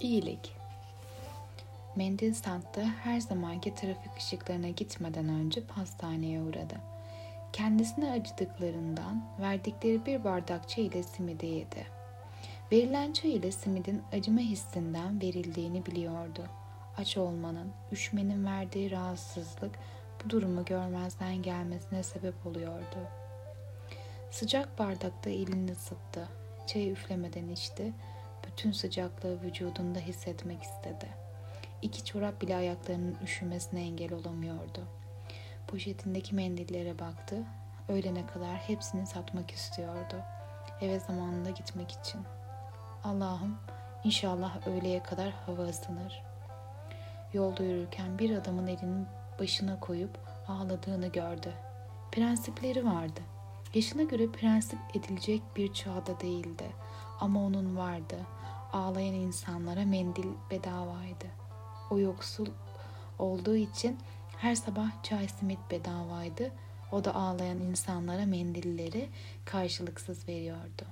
İyilik Mendil standı her zamanki trafik ışıklarına gitmeden önce pastaneye uğradı. Kendisine acıdıklarından verdikleri bir bardak çay ile simidi yedi. Verilen çay ile simidin acıma hissinden verildiğini biliyordu. Aç olmanın, üşmenin verdiği rahatsızlık bu durumu görmezden gelmesine sebep oluyordu. Sıcak bardakta elini ısıttı. Çayı üflemeden içti. Bütün sıcaklığı vücudunda hissetmek istedi. İki çorap bile ayaklarının üşümesine engel olamıyordu. Poşetindeki mendillere baktı. Öğlene kadar hepsini satmak istiyordu. Eve zamanında gitmek için. Allah'ım inşallah öğleye kadar hava ısınır. Yolda yürürken bir adamın elini başına koyup ağladığını gördü. Prensipleri vardı. Yaşına göre prensip edilecek bir çağda değildi. Ama onun vardı. Ağlayan insanlara mendil bedavaydı. O yoksul olduğu için her sabah çay simit bedavaydı. O da ağlayan insanlara mendilleri karşılıksız veriyordu.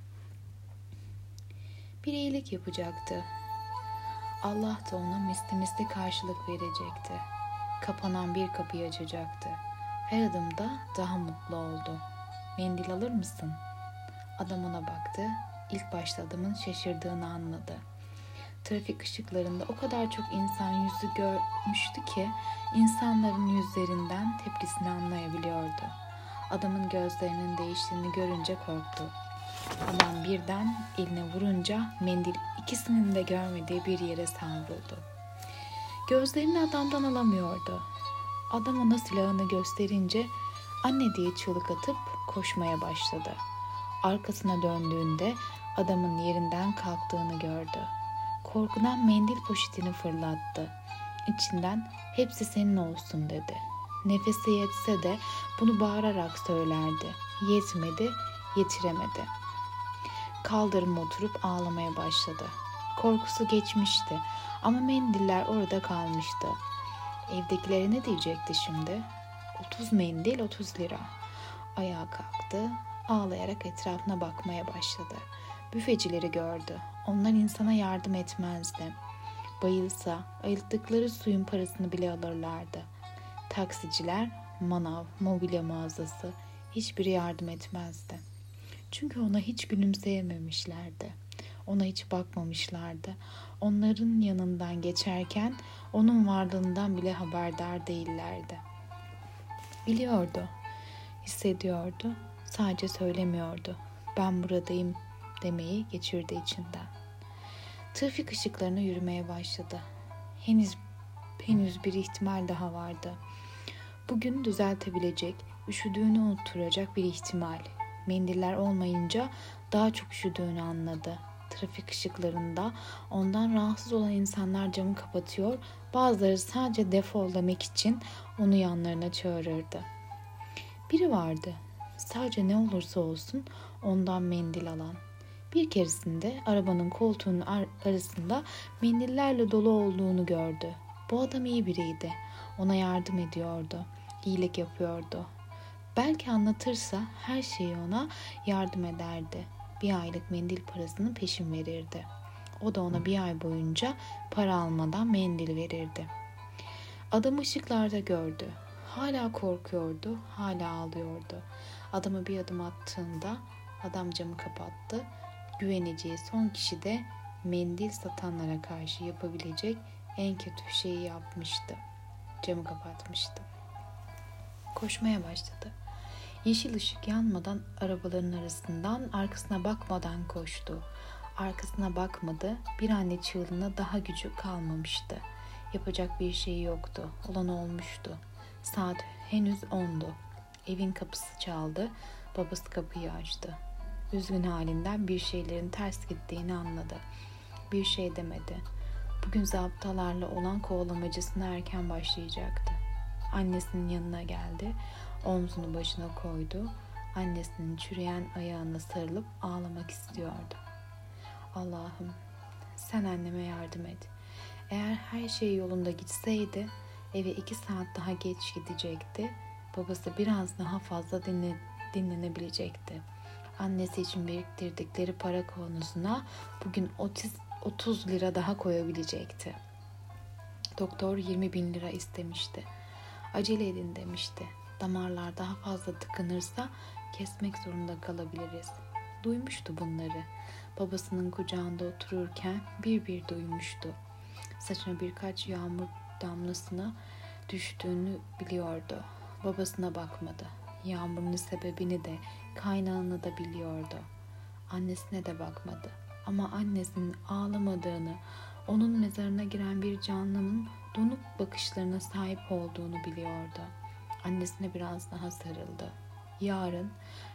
Bir iyilik yapacaktı. Allah da ona misli misli karşılık verecekti. Kapanan bir kapıyı açacaktı. Her adımda daha mutlu oldu. Mendil alır mısın? Adam ona baktı. İlk başta adamın şaşırdığını anladı. Trafik ışıklarında o kadar çok insan yüzü görmüştü ki insanların yüzlerinden tepkisini anlayabiliyordu. Adamın gözlerinin değiştiğini görünce korktu. Adam birden eline vurunca mendil ikisinin de görmediği bir yere savruldu. Gözlerini adamdan alamıyordu. Adam ona silahını gösterince anne diye çığlık atıp koşmaya başladı. Arkasına döndüğünde adamın yerinden kalktığını gördü. Korkudan mendil poşetini fırlattı. İçinden hepsi senin olsun dedi. Nefesi yetse de bunu bağırarak söylerdi. Yetmedi, yetiremedi. Kaldırıma oturup ağlamaya başladı. Korkusu geçmişti ama mendiller orada kalmıştı. Evdekilere ne diyecekti şimdi? 30 mendil 30 lira. Ayağa kalktı, ağlayarak etrafına bakmaya başladı. Büfecileri gördü. Onlar insana yardım etmezdi. Bayılsa ayılttıkları suyun parasını bile alırlardı. Taksiciler, manav, mobilya mağazası hiçbiri yardım etmezdi. Çünkü ona hiç gülümseyememişlerdi. Ona hiç bakmamışlardı. Onların yanından geçerken onun varlığından bile haberdar değillerdi. Biliyordu, hissediyordu, sadece söylemiyordu. Ben buradayım demeyi geçirdi içinden. Trafik ışıklarına yürümeye başladı. Henüz henüz bir ihtimal daha vardı. Bugün düzeltebilecek, üşüdüğünü unutturacak bir ihtimal. Mendiller olmayınca daha çok üşüdüğünü anladı. Trafik ışıklarında ondan rahatsız olan insanlar camı kapatıyor, bazıları sadece defol demek için onu yanlarına çağırırdı. Biri vardı. Sadece ne olursa olsun ondan mendil alan. Bir keresinde arabanın koltuğunun ar- arasında mendillerle dolu olduğunu gördü. Bu adam iyi biriydi. Ona yardım ediyordu. İyilik yapıyordu. Belki anlatırsa her şeyi ona yardım ederdi. Bir aylık mendil parasını peşin verirdi. O da ona bir ay boyunca para almadan mendil verirdi. Adam ışıklarda gördü. Hala korkuyordu, hala ağlıyordu. Adamı bir adım attığında adam camı kapattı. Güveneceği son kişi de mendil satanlara karşı yapabilecek en kötü şeyi yapmıştı. Camı kapatmıştı. Koşmaya başladı. Yeşil ışık yanmadan arabaların arasından arkasına bakmadan koştu. Arkasına bakmadı. Bir anne çığlığına daha gücü kalmamıştı. Yapacak bir şey yoktu. Olan olmuştu. Saat henüz ondu. Evin kapısı çaldı. Babası kapıyı açtı. Üzgün halinden bir şeylerin ters gittiğini anladı. Bir şey demedi. Bugün zaptalarla olan kovalamacasına erken başlayacaktı. Annesinin yanına geldi. Omzunu başına koydu. Annesinin çürüyen ayağına sarılıp ağlamak istiyordu. Allah'ım sen anneme yardım et. Eğer her şey yolunda gitseydi eve iki saat daha geç gidecekti. Babası biraz daha fazla dinle, dinlenebilecekti. Annesi için biriktirdikleri para konusuna bugün 30, 30 lira daha koyabilecekti. Doktor 20 bin lira istemişti. Acele edin demişti. Damarlar daha fazla tıkanırsa kesmek zorunda kalabiliriz. Duymuştu bunları. Babasının kucağında otururken bir bir duymuştu. Saçına birkaç yağmur damlasına düştüğünü biliyordu. Babasına bakmadı. Yağmurun sebebini de kaynağını da biliyordu. Annesine de bakmadı. Ama annesinin ağlamadığını, onun mezarına giren bir canlının donuk bakışlarına sahip olduğunu biliyordu. Annesine biraz daha sarıldı. Yarın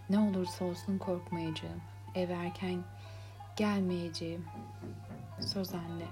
ne olursa olsun korkmayacağım. Ev erken gelmeyeceğim. Söz anne.